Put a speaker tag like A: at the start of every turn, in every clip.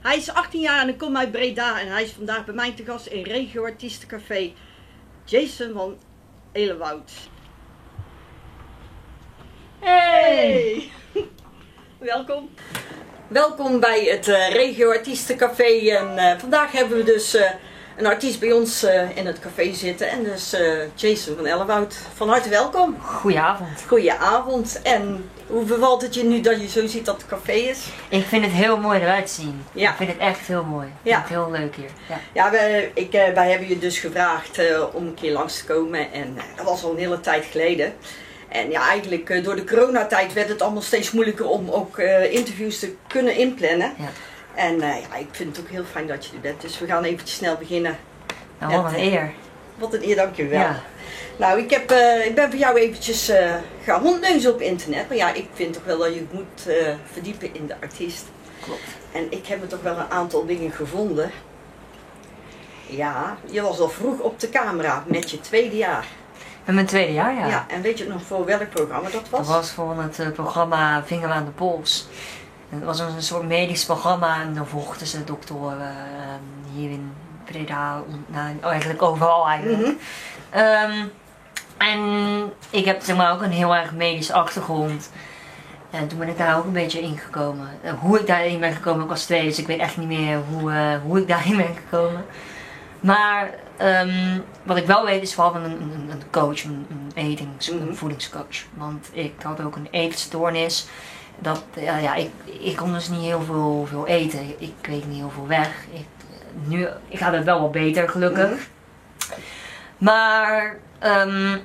A: Hij is 18 jaar en hij komt uit Breda en hij is vandaag bij mij te gast in Regio Artiestencafé. Jason van Elewoud. Hey! Welkom. Welkom bij het eh, Regio Artiestencafé en eh, vandaag hebben we dus eh, een artiest bij ons eh, in het café zitten en dus eh, Jason van Elewoud. Van harte welkom.
B: Goedenavond.
A: Goedenavond en hoe bevalt het je nu dat je zo ziet dat het café is?
B: Ik vind het heel mooi eruit zien.
A: Ja.
B: Ik vind het echt heel mooi. Ik
A: Ja.
B: vind het heel leuk hier. Ja.
A: Ja, wij, ik, eh, wij hebben je dus gevraagd eh, om een keer langs te komen en eh, dat was al een hele tijd geleden. En ja, eigenlijk door de coronatijd werd het allemaal steeds moeilijker om ook interviews te kunnen inplannen.
B: Ja.
A: En ja, ik vind het ook heel fijn dat je er bent, dus we gaan eventjes snel beginnen.
B: Nou, wat een eer.
A: Wat een eer, dankjewel.
B: Ja.
A: Nou, ik, heb, eh, ik ben voor jou eventjes eh, gaan rondneuzen op internet. Maar ja, ik vind toch wel dat je het moet eh, verdiepen in de artiest.
B: Klopt.
A: En ik heb er toch wel een aantal dingen gevonden. Ja, je was al vroeg op de camera met je tweede jaar.
B: Met mijn tweede jaar, ja.
A: Ja, en weet je nog voor welk programma dat was?
B: Dat was voor het programma Vinger aan de Pols. Het was een soort medisch programma en dan volgden ze doktoren hier in Breda, nou, eigenlijk overal eigenlijk. Ehm, en ik heb zeg maar ook een heel erg medische achtergrond. En toen ben ik daar ook een beetje ingekomen. Eh, Hoe ik daarin ben gekomen, ik was twee, dus ik weet echt niet meer hoe, eh, hoe ik daarin ben gekomen. Maar ehm, wat ik wel weet is vooral van een, een, een coach, een, een etings,
A: Mhm.
B: een voedingscoach. Want ik had ook een eetstoornis. Dat, ja, ja, ik, ik kon dus niet heel veel, veel eten. Ik kreeg niet heel veel weg. Ik, nu, ik ga het wel wat beter, gelukkig.
A: Mhm.
B: Maar, ehm,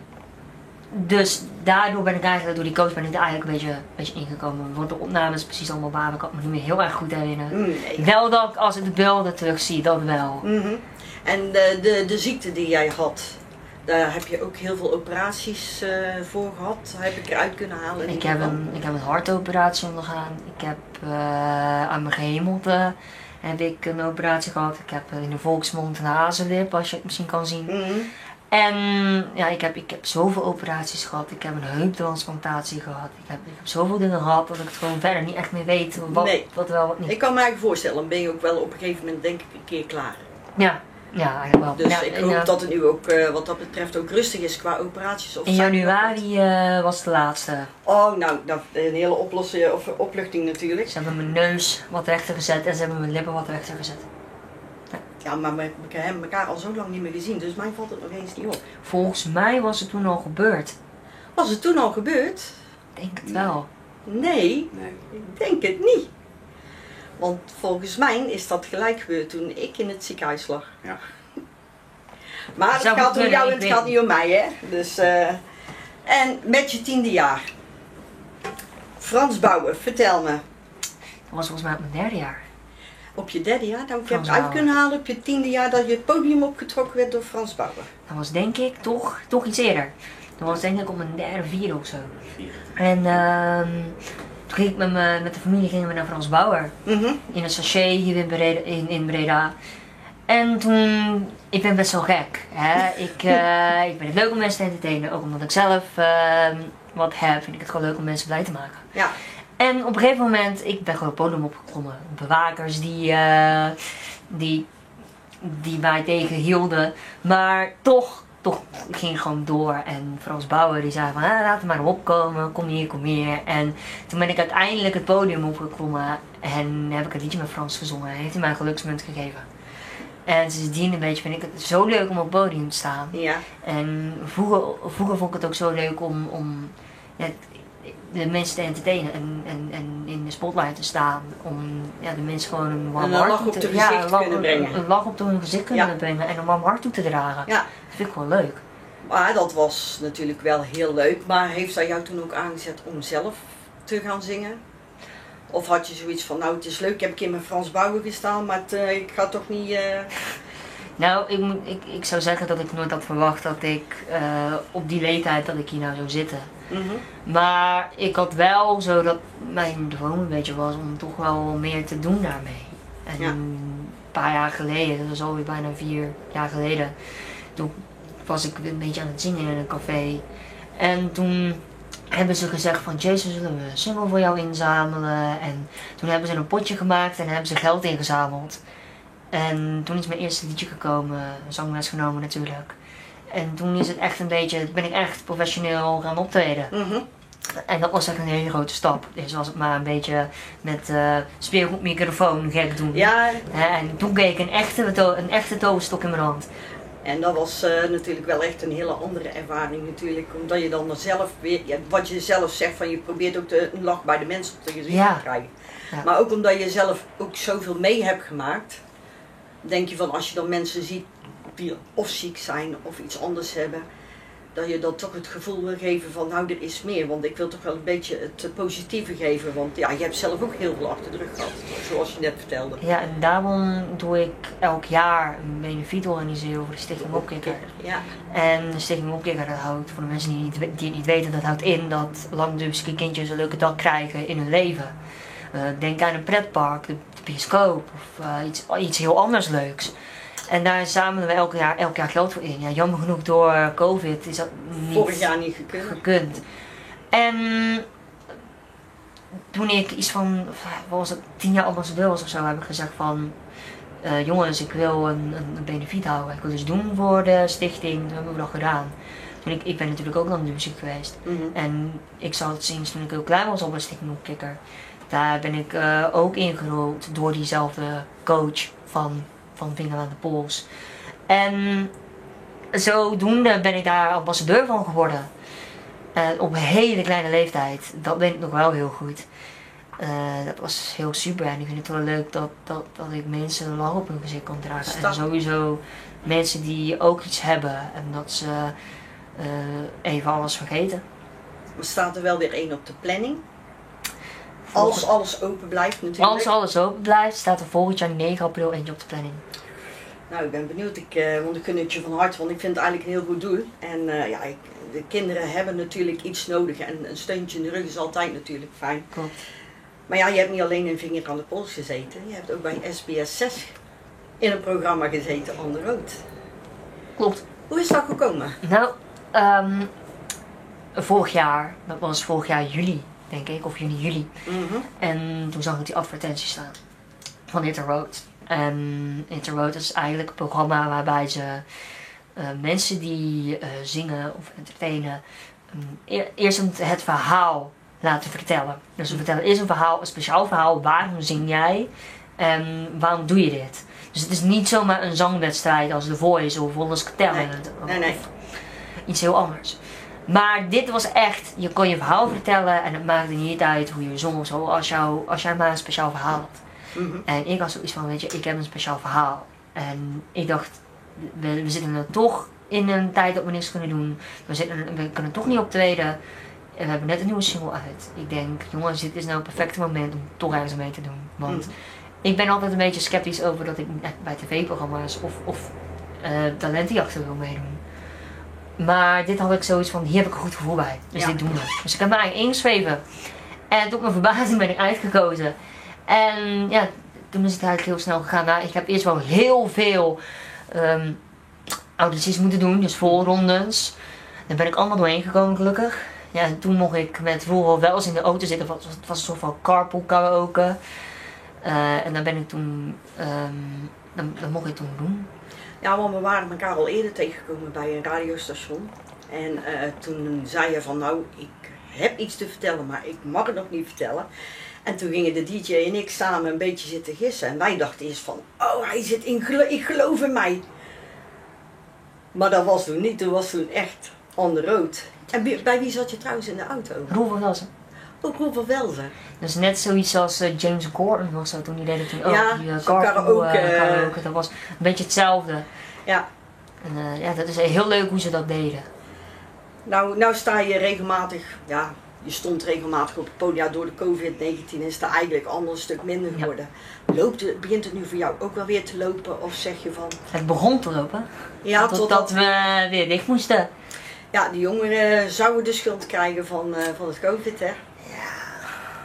B: dus daardoor ben ik eigenlijk, door die coach ben ik er eigenlijk een beetje, een beetje ingekomen. Want de opnames precies allemaal waar, ik kan me niet meer heel erg goed herinneren.
A: Mm, nee.
B: Wel dat ik als ik de beelden terugzie, dat wel.
A: Mhm. En de, de, de ziekte die jij had, daar heb je ook heel veel operaties eh, voor gehad. Heb ik eruit kunnen halen?
B: Ik heb, een, ik heb een hartoperatie ondergaan. Ik heb eh, aan mijn gehemelte heb ik een operatie gehad. Ik heb in de volksmond een hazenlip, als je het misschien kan zien.
A: Mhm.
B: En ja, ik heb, ik heb zoveel operaties gehad. Ik heb een heuptransplantatie gehad. Ik heb, ik heb zoveel dingen gehad dat ik het gewoon verder niet echt meer weet wat,
A: Nee.
B: wat wel, wat niet.
A: Ik kan me eigenlijk voorstellen, dan ben je ook wel op een gegeven moment denk ik een keer klaar.
B: Ja, ja, eigenlijk wel.
A: Dus
B: ja,
A: ik hoop dat het nu ook eh, wat dat betreft ook rustig is qua operaties. Of
B: in januari eh, was de laatste.
A: Oh, nou, dat een hele oplossing, of opluchting natuurlijk.
B: Ze hebben mijn neus wat rechter gezet en ze hebben mijn lippen wat rechter gezet.
A: Ja, maar we, we hebben elkaar al zo lang niet meer gezien, dus mij valt het nog eens niet op.
B: Volgens mij was het toen al gebeurd.
A: Was het toen al gebeurd?
B: Ik denk het wel.
A: Nee, ik denk het niet. Want volgens mij is dat gelijk gebeurd toen ik in het ziekenhuis lag.
C: Ja.
A: Maar het
B: Zou
A: gaat om jou en het gaat niet om mij, hè? Dus, eh, en met je tiende jaar. Frans Bouwen, vertel me.
B: Dat was volgens mij op mijn derde jaar.
A: Op je derde jaar, nou, ik heb het uit
B: Bauer.
A: kunnen halen op je tiende jaar dat je het podium opgetrokken werd door Frans Bouwen.
B: Dat was denk ik toch, toch iets eerder. Dat was denk ik op mijn derde, vierde of zo. En ehm, toen ging ik met, me, met de familie gingen we naar Frans Bauer.
A: Mhm.
B: In een sachet hier in Breda. In, in Breda. En toen, ik ben best wel gek. Hè? Ik, eh, ik vind het leuk om mensen te entertainen. Ook omdat ik zelf ehm, wat heb, vind ik het gewoon leuk om mensen blij te maken.
A: Ja.
B: En op een gegeven moment, ik ben gewoon het podium opgeklommen. Bewakers die, eh, die, die mij tegenhielden. Maar toch, toch ik ging gewoon door. En Frans Bauer die zei van, ah, laat hem maar opkomen, kom hier, kom hier. En toen ben ik uiteindelijk het podium opgeklommen. En heb ik een liedje met Frans gezongen. En heeft hij mij een geluksmunt gegeven. En sindsdien een beetje vind ik het zo leuk om op het podium te staan.
A: Ja.
B: En vroeger, vroeger vond ik het ook zo leuk om, om ja, de mensen te entertainen en, en, en in de spotlight te staan. Om ja, de mensen gewoon een warm
A: een
B: hart toe te, ja, een lach-
A: kunnen brengen.
B: Een, een lach op hun gezicht kunnen
A: Ja.
B: brengen en een warm hart toe te dragen.
A: Ja.
B: Dat vind ik wel leuk.
A: Maar dat was natuurlijk wel heel leuk. Maar heeft dat jou toen ook aangezet om zelf te gaan zingen? Of had je zoiets van, nou het is leuk, ik heb een keer met Frans Bauer gestaan, maar het, eh, ik ga toch niet... eh,
B: Nou, ik, moet, ik, ik zou zeggen dat ik nooit had verwacht dat ik eh, op die leeftijd dat ik hier nou zou zitten.
A: mhm.
B: Maar ik had wel zo dat mijn droom een beetje was om toch wel meer te doen daarmee. En
A: Ja.
B: een paar jaar geleden, dat is alweer bijna vier jaar geleden, toen was ik een beetje aan het zingen in een café. En toen hebben ze gezegd van Jason zullen we een single voor jou inzamelen. En toen hebben ze een potje gemaakt en hebben ze geld ingezameld. En toen is mijn eerste liedje gekomen, zangles genomen natuurlijk. En toen is het echt een beetje, ben ik echt professioneel gaan optreden.
A: Mhm.
B: En dat was echt een hele grote stap. Dus was het maar een beetje met eh speelgoedmicrofoon gek doen.
A: Ja,
B: En toen kreeg ik een echte, een echte toverstok in mijn hand.
A: en dat was eh, natuurlijk wel echt een hele andere ervaring natuurlijk. Omdat je dan zelf weer, wat je zelf zegt, van je probeert ook de, een lach bij de mensen op de gezicht
B: Ja.
A: te krijgen.
B: Ja.
A: Maar ook omdat je zelf ook zoveel mee hebt gemaakt, denk je van als je dan mensen ziet die of ziek zijn of iets anders hebben, dat je dan toch het gevoel wil geven van nou er is meer. Want ik wil toch wel een beetje het positieve geven. Want ja, je hebt zelf ook heel veel achter de rug gehad, zoals je net vertelde.
B: Ja, en daarom doe ik elk jaar een benefiet organiseren voor de Stichting Opkikker.
A: Ja,
B: En de Stichting Opkikker, dat houdt, voor de mensen die, niet, die het niet weten, dat houdt in dat langdurige kindjes een leuke dag krijgen in hun leven. Eh, denk aan een pretpark, de, de bioscoop of eh, iets, iets heel anders leuks. En daar zamelen we elk jaar, elk jaar geld voor in. Ja, jammer genoeg door COVID is dat niet
A: vorig jaar niet gekund.
B: gekund. En toen ik iets van, was het, tien jaar ambassadeur was of zo, heb ik gezegd van, eh, jongens, ik wil een, een, benefiet houden. Ik wil iets doen voor de stichting. Toen hebben we dat gedaan. Toen ik, ik ben natuurlijk ook lang muziek geweest.
A: Mhm.
B: En ik zat het sinds toen ik heel klein was op een stichting Opkikker. Daar ben ik eh, ook ingerold door diezelfde coach van, van Vinger aan de Pols. En zodoende ben ik daar ambassadeur van geworden. Eh, op een hele kleine leeftijd. Dat weet ik nog wel heel goed. Eh, dat was heel super en ik vind het wel leuk dat, dat, dat ik mensen een lach op hun gezicht kan dragen.
A: Stap.
B: En sowieso mensen die ook iets hebben en dat ze even alles vergeten.
A: Er staat er wel weer één op de planning. Als alles open blijft natuurlijk.
B: Als alles open blijft, staat er volgend jaar 9 april eentje op de planning.
A: Nou, ik ben benieuwd, ik, want ik gun het je van harte, want ik vind het eigenlijk een heel goed doel. En eh, ja, ik, de kinderen hebben natuurlijk iets nodig en een steuntje in de rug is altijd natuurlijk fijn.
B: Klopt.
A: Maar ja, je hebt niet alleen een vinger aan de pols gezeten, je hebt ook bij SBS 6 in een programma gezeten, On the Road.
B: Klopt.
A: Hoe is dat gekomen?
B: Nou, ehm, vorig jaar, dat was vorig jaar juli, denk ik, of juni, juli.
A: Mhm.
B: En toen zag ik die advertentie staan van Hit the Road. En Hit the Road is eigenlijk een programma waarbij ze eh, mensen die eh, zingen of entertainen ehm, eer- eerst het, het verhaal laten vertellen. Dus ze vertellen eerst een verhaal, een speciaal verhaal. Waarom zing jij? En waarom doe je dit? Dus het is niet zomaar een zangwedstrijd als The Voice of Hollands Talent.
A: Nee, nee.
B: Iets heel anders. Maar dit was echt, je kon je verhaal vertellen en het maakte niet uit hoe je zong of zo, als, jou, als jij maar een speciaal verhaal had.
A: Mhm.
B: En ik had zoiets van, weet je, ik heb een speciaal verhaal. En ik dacht, we, we zitten er toch in een tijd dat we niks kunnen doen. We, zitten, we kunnen toch niet optreden. En we hebben net een nieuwe single uit. Ik denk, jongens, dit is nou het perfecte moment om toch ergens mee te doen. Want
A: Mhm.
B: ik ben altijd een beetje sceptisch over dat ik bij tv-programma's of, of eh, talentenjachten wil meedoen. Maar dit had ik zoiets van, hier heb ik een goed gevoel bij. Dus
A: Ja.
B: dit doen we. Dus ik heb me eigenlijk ingeschreven. En tot mijn verbazing ben ik uitgekozen. En ja, toen is het eigenlijk heel snel gegaan. Nou, ik heb eerst wel heel veel ehm audities moeten doen, dus voorrondes. Daar ben ik allemaal doorheen gekomen gelukkig. Ja, en toen mocht ik met vroeger wel eens in de auto zitten. Het was, het was een soort van carpool karaoke. Eh, en dan ben ik toen, ehm dan, mocht ik toen doen.
A: Ja, want we waren elkaar al eerder tegengekomen bij een radiostation. En eh, toen zei je van nou, ik heb iets te vertellen, maar ik mag het nog niet vertellen. En toen gingen de DJ en ik samen een beetje zitten gissen. En wij dachten eerst van, oh hij zit in, ik geloof in mij. Maar dat was toen niet, toen was toen echt on the road. En bij, wie zat je trouwens in de auto?
B: Roel van Velsen.
A: Ook van Velzen.
B: Dus net zoiets als eh, James Gordon was dat toen die deden toen ook.
A: Ja,
B: die uh,
A: zo'n
B: carpool
A: karaoke,
B: eh,
A: eh.
B: Dat was een beetje hetzelfde.
A: Ja,
B: En eh, ja, dat is heel leuk hoe ze dat deden.
A: Nou, nou sta je regelmatig, ja, je stond regelmatig op het podium. Ja, door de COVID-19 is het eigenlijk allemaal een stuk minder
B: Ja.
A: geworden. Loopt het, begint het nu voor jou ook wel weer te lopen? Of zeg je van,
B: Het begon te lopen.
A: ja,
B: totdat we weer dicht moesten.
A: Ja, die jongeren zouden de schuld krijgen van, eh, van het COVID, hè?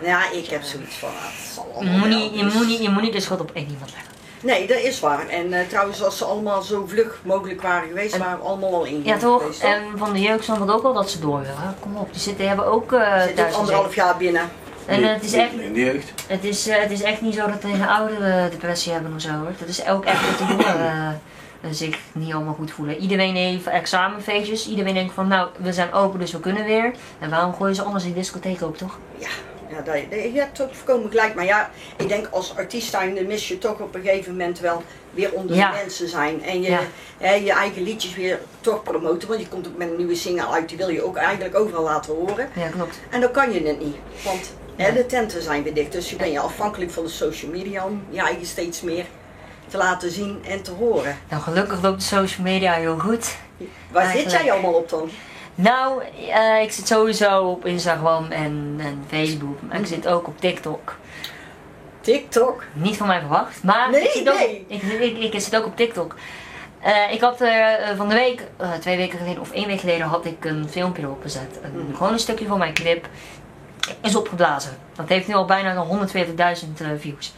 A: Ja. Ik heb zoiets van, het zal
B: Je
A: allemaal
B: moet, niet, je,
A: dus-
B: moet niet, je moet niet de schuld op één iemand leggen.
A: Nee, dat is waar. En eh, trouwens, als ze allemaal zo vlug mogelijk waren geweest, waren we allemaal al in.
B: Ja, toch?
A: Geweest,
B: En van de jeugd snap ik ook wel dat ze door willen. Kom op, die zitten, hebben ook eh
A: Zit ook
B: thuis
A: anderhalf jaar binnen.
B: En eh, het is echt,
C: In de jeugd.
B: het is, eh, het is echt niet zo dat de ouderen depressie hebben of zo hoor. Het is ook echt dat de jongeren eh, zich niet allemaal goed voelen. Iedereen heeft examenfeestjes. Iedereen denkt van nou, we zijn open dus we kunnen weer. En waarom gooien ze anders die discotheek open toch?
A: Ja, ja dat, dat- je hebt ook voorkomen gelijk. Maar ja, ik denk als artiest zijnde mis je toch op een gegeven moment wel weer onder
B: Ja.
A: de mensen zijn. En je,
B: Ja.
A: hè, je eigen liedjes weer toch promoten. Want je komt ook met een nieuwe single uit, die wil je ook eigenlijk overal laten horen.
B: Ja, klopt.
A: En dan kan je het niet. Want hè,
B: Ja.
A: de tenten zijn weer dicht. Dus je ben je afhankelijk van de social media om je eigen steeds meer te laten zien en te horen.
B: Nou, gelukkig loopt de social media heel goed.
A: Waar zit jij allemaal op dan?
B: Nou, eh, ik zit sowieso op Instagram en, en Facebook. Maar ik zit ook op TikTok.
A: TikTok?
B: Niet van mij verwacht. Maar
A: Nee,
B: ik, zit ook,
A: nee.
B: ik, ik, ik, zit ook op TikTok. Eh, ik had eh, van de week, twee weken geleden of één week geleden, had ik een filmpje erop gezet. Een,
A: Mhm.
B: Gewoon een stukje van mijn clip is opgeblazen. Dat heeft nu al bijna 140.000 eh, views.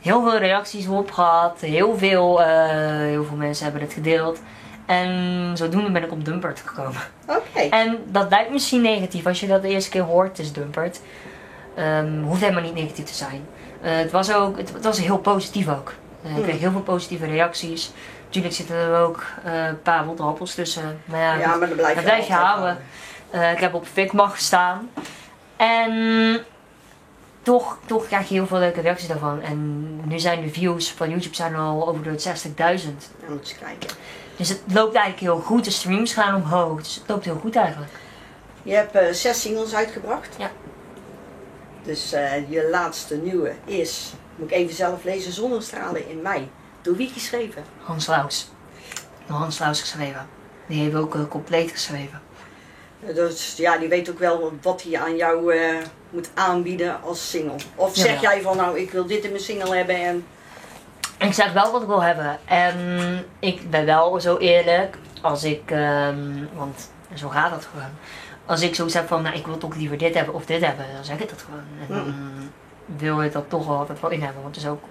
B: Heel veel reacties erop gehad. Heel veel, eh, heel veel mensen hebben het gedeeld. En zodoende ben ik op Dumpert gekomen.
A: Oké.
B: En dat lijkt misschien negatief als je dat de eerste keer hoort, het is Dumpert. Ehm, hoeft helemaal niet negatief te zijn. Eh, het, was ook, het, het was heel positief ook. Eh, ik
A: Hmm.
B: kreeg heel veel positieve reacties. Natuurlijk zitten er ook een paar rotte appels tussen. Maar ja,
A: maar dan blijf je,
B: dat blijf je houden. Ik heb op Fikmag gestaan. En toch, toch krijg je heel veel leuke reacties daarvan. En nu zijn de views van YouTube zijn al over de 60.000.
A: Ja, moet eens kijken.
B: Dus het loopt eigenlijk heel goed. De streams gaan omhoog. Dus het loopt heel goed eigenlijk.
A: Je hebt eh, zes singles uitgebracht.
B: Ja.
A: Dus eh, je laatste nieuwe is, moet ik even zelf lezen, Zonnestralen in mei. Door wie geschreven?
B: Hans Laus. Door Hans Laus geschreven. Die heeft ook eh, compleet geschreven.
A: Eh, Dus ja, die weet ook wel wat hij aan jou eh, moet aanbieden als single. Of zeg
B: ja.
A: jij van nou, ik wil dit in mijn single hebben en
B: Ik zeg wel wat ik wil hebben. En ik ben wel zo eerlijk als ik, ehm, want zo gaat dat gewoon. Als ik zoiets heb van, nou ik wil toch liever dit hebben of dit hebben, dan zeg ik dat gewoon. En dan wil ik dat toch wel altijd wel in hebben, want het is ook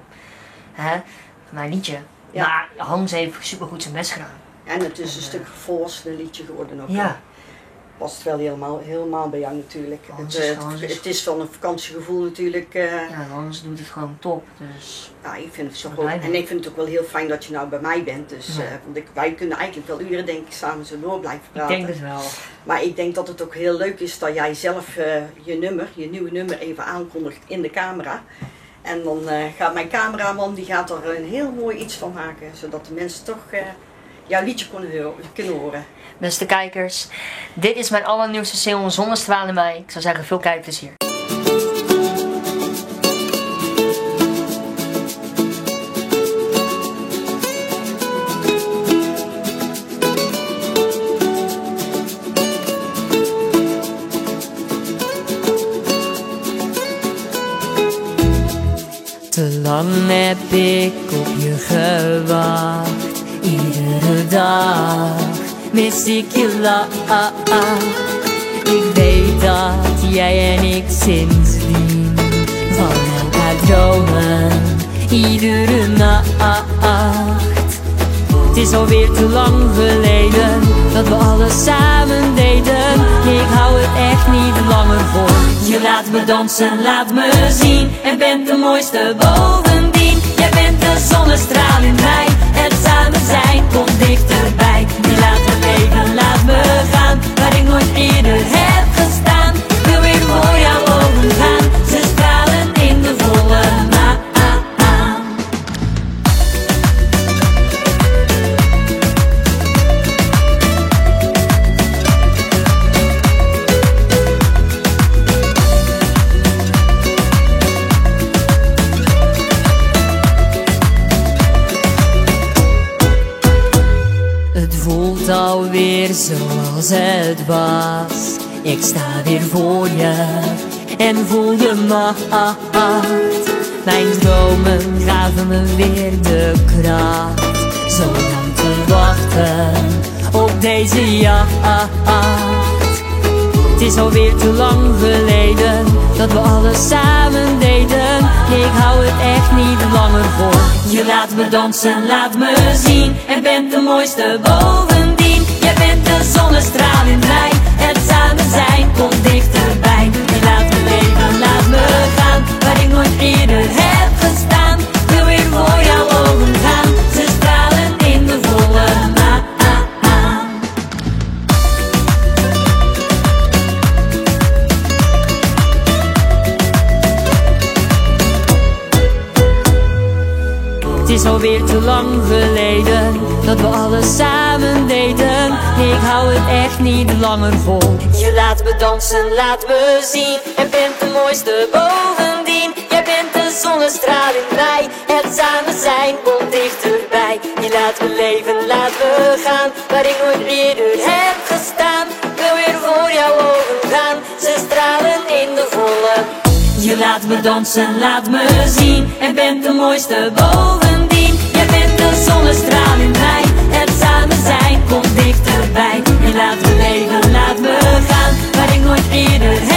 B: hè, mijn liedje.
A: Ja.
B: Maar Hans heeft supergoed zijn best gedaan.
A: En het is een stuk volwassen liedje geworden ook.
B: Ja,
A: Past wel helemaal, helemaal bij jou natuurlijk. Het,
B: is
A: eh, het, het is van een vakantiegevoel natuurlijk. eh,
B: ja Hans doet het gewoon top. Dus
A: ja, ik vind het
B: Zo mee.
A: En ik vind het ook wel heel fijn dat je nou bij mij bent. Dus,
B: Ja.
A: eh, want ik, wij kunnen eigenlijk wel uren denk ik samen zo door blijven
B: ik
A: praten.
B: denk het wel.
A: Maar ik denk dat het ook heel leuk is dat jij zelf je nummer, je nieuwe nummer even aankondigt in de camera. En dan gaat mijn cameraman, die gaat er een heel mooi iets van maken. Zodat de mensen toch jouw liedje kunnen, horen.
B: Beste kijkers, dit is mijn allernieuwste single Zonnestralen in mij. Ik zou zeggen, veel kijkplezier. Mis ik je lach. Ik weet dat jij en ik sindsdien van elkaar dromen. Iedere nacht. Het is alweer te lang geleden dat we alles samen deden. Ik hou het echt niet langer voor. Je laat me dansen, laat me zien. En bent de mooiste bovendien. Jij bent de zonnestraal in mij. Het samen zijn komt dichterbij. Ik nooit eerder heb gestaan. Wil weer voor jouw ogen gaan. Ze stralen in de volle maan. Het voelt alweer zoals het was. Ik sta weer voor je en voel de macht. Mijn dromen gaven me weer de kracht. Zo lang te wachten op deze jacht. Het is alweer te lang geleden dat we alles samen deden. Ik hou het echt niet langer vol. Je laat me dansen, laat me zien. En bent de mooiste bovendien. Zonnestraal in mij. Het samen zijn komt dichterbij. Je laat me leven, laat me gaan. Waar ik nooit eerder heb gestaan. Wil weer voor jouw ogen gaan. Ze stralen in de volle maan. Het is alweer te lang geleden dat we alles samen deden. Ik hou het echt niet langer vol. Je laat me dansen, laat me zien. En bent de mooiste bovendien. Jij bent de zonnestraal in mij. Het samen zijn komt dichterbij. Je laat me leven, laat me gaan. Waar ik nooit eerder heb gestaan. Wil weer voor jouw ogen gaan. Ze stralen in de volle. Je laat me dansen, laat me zien. En bent de mooiste boven. laat me leven, laat me gaan. Waar ik nooit eerder heen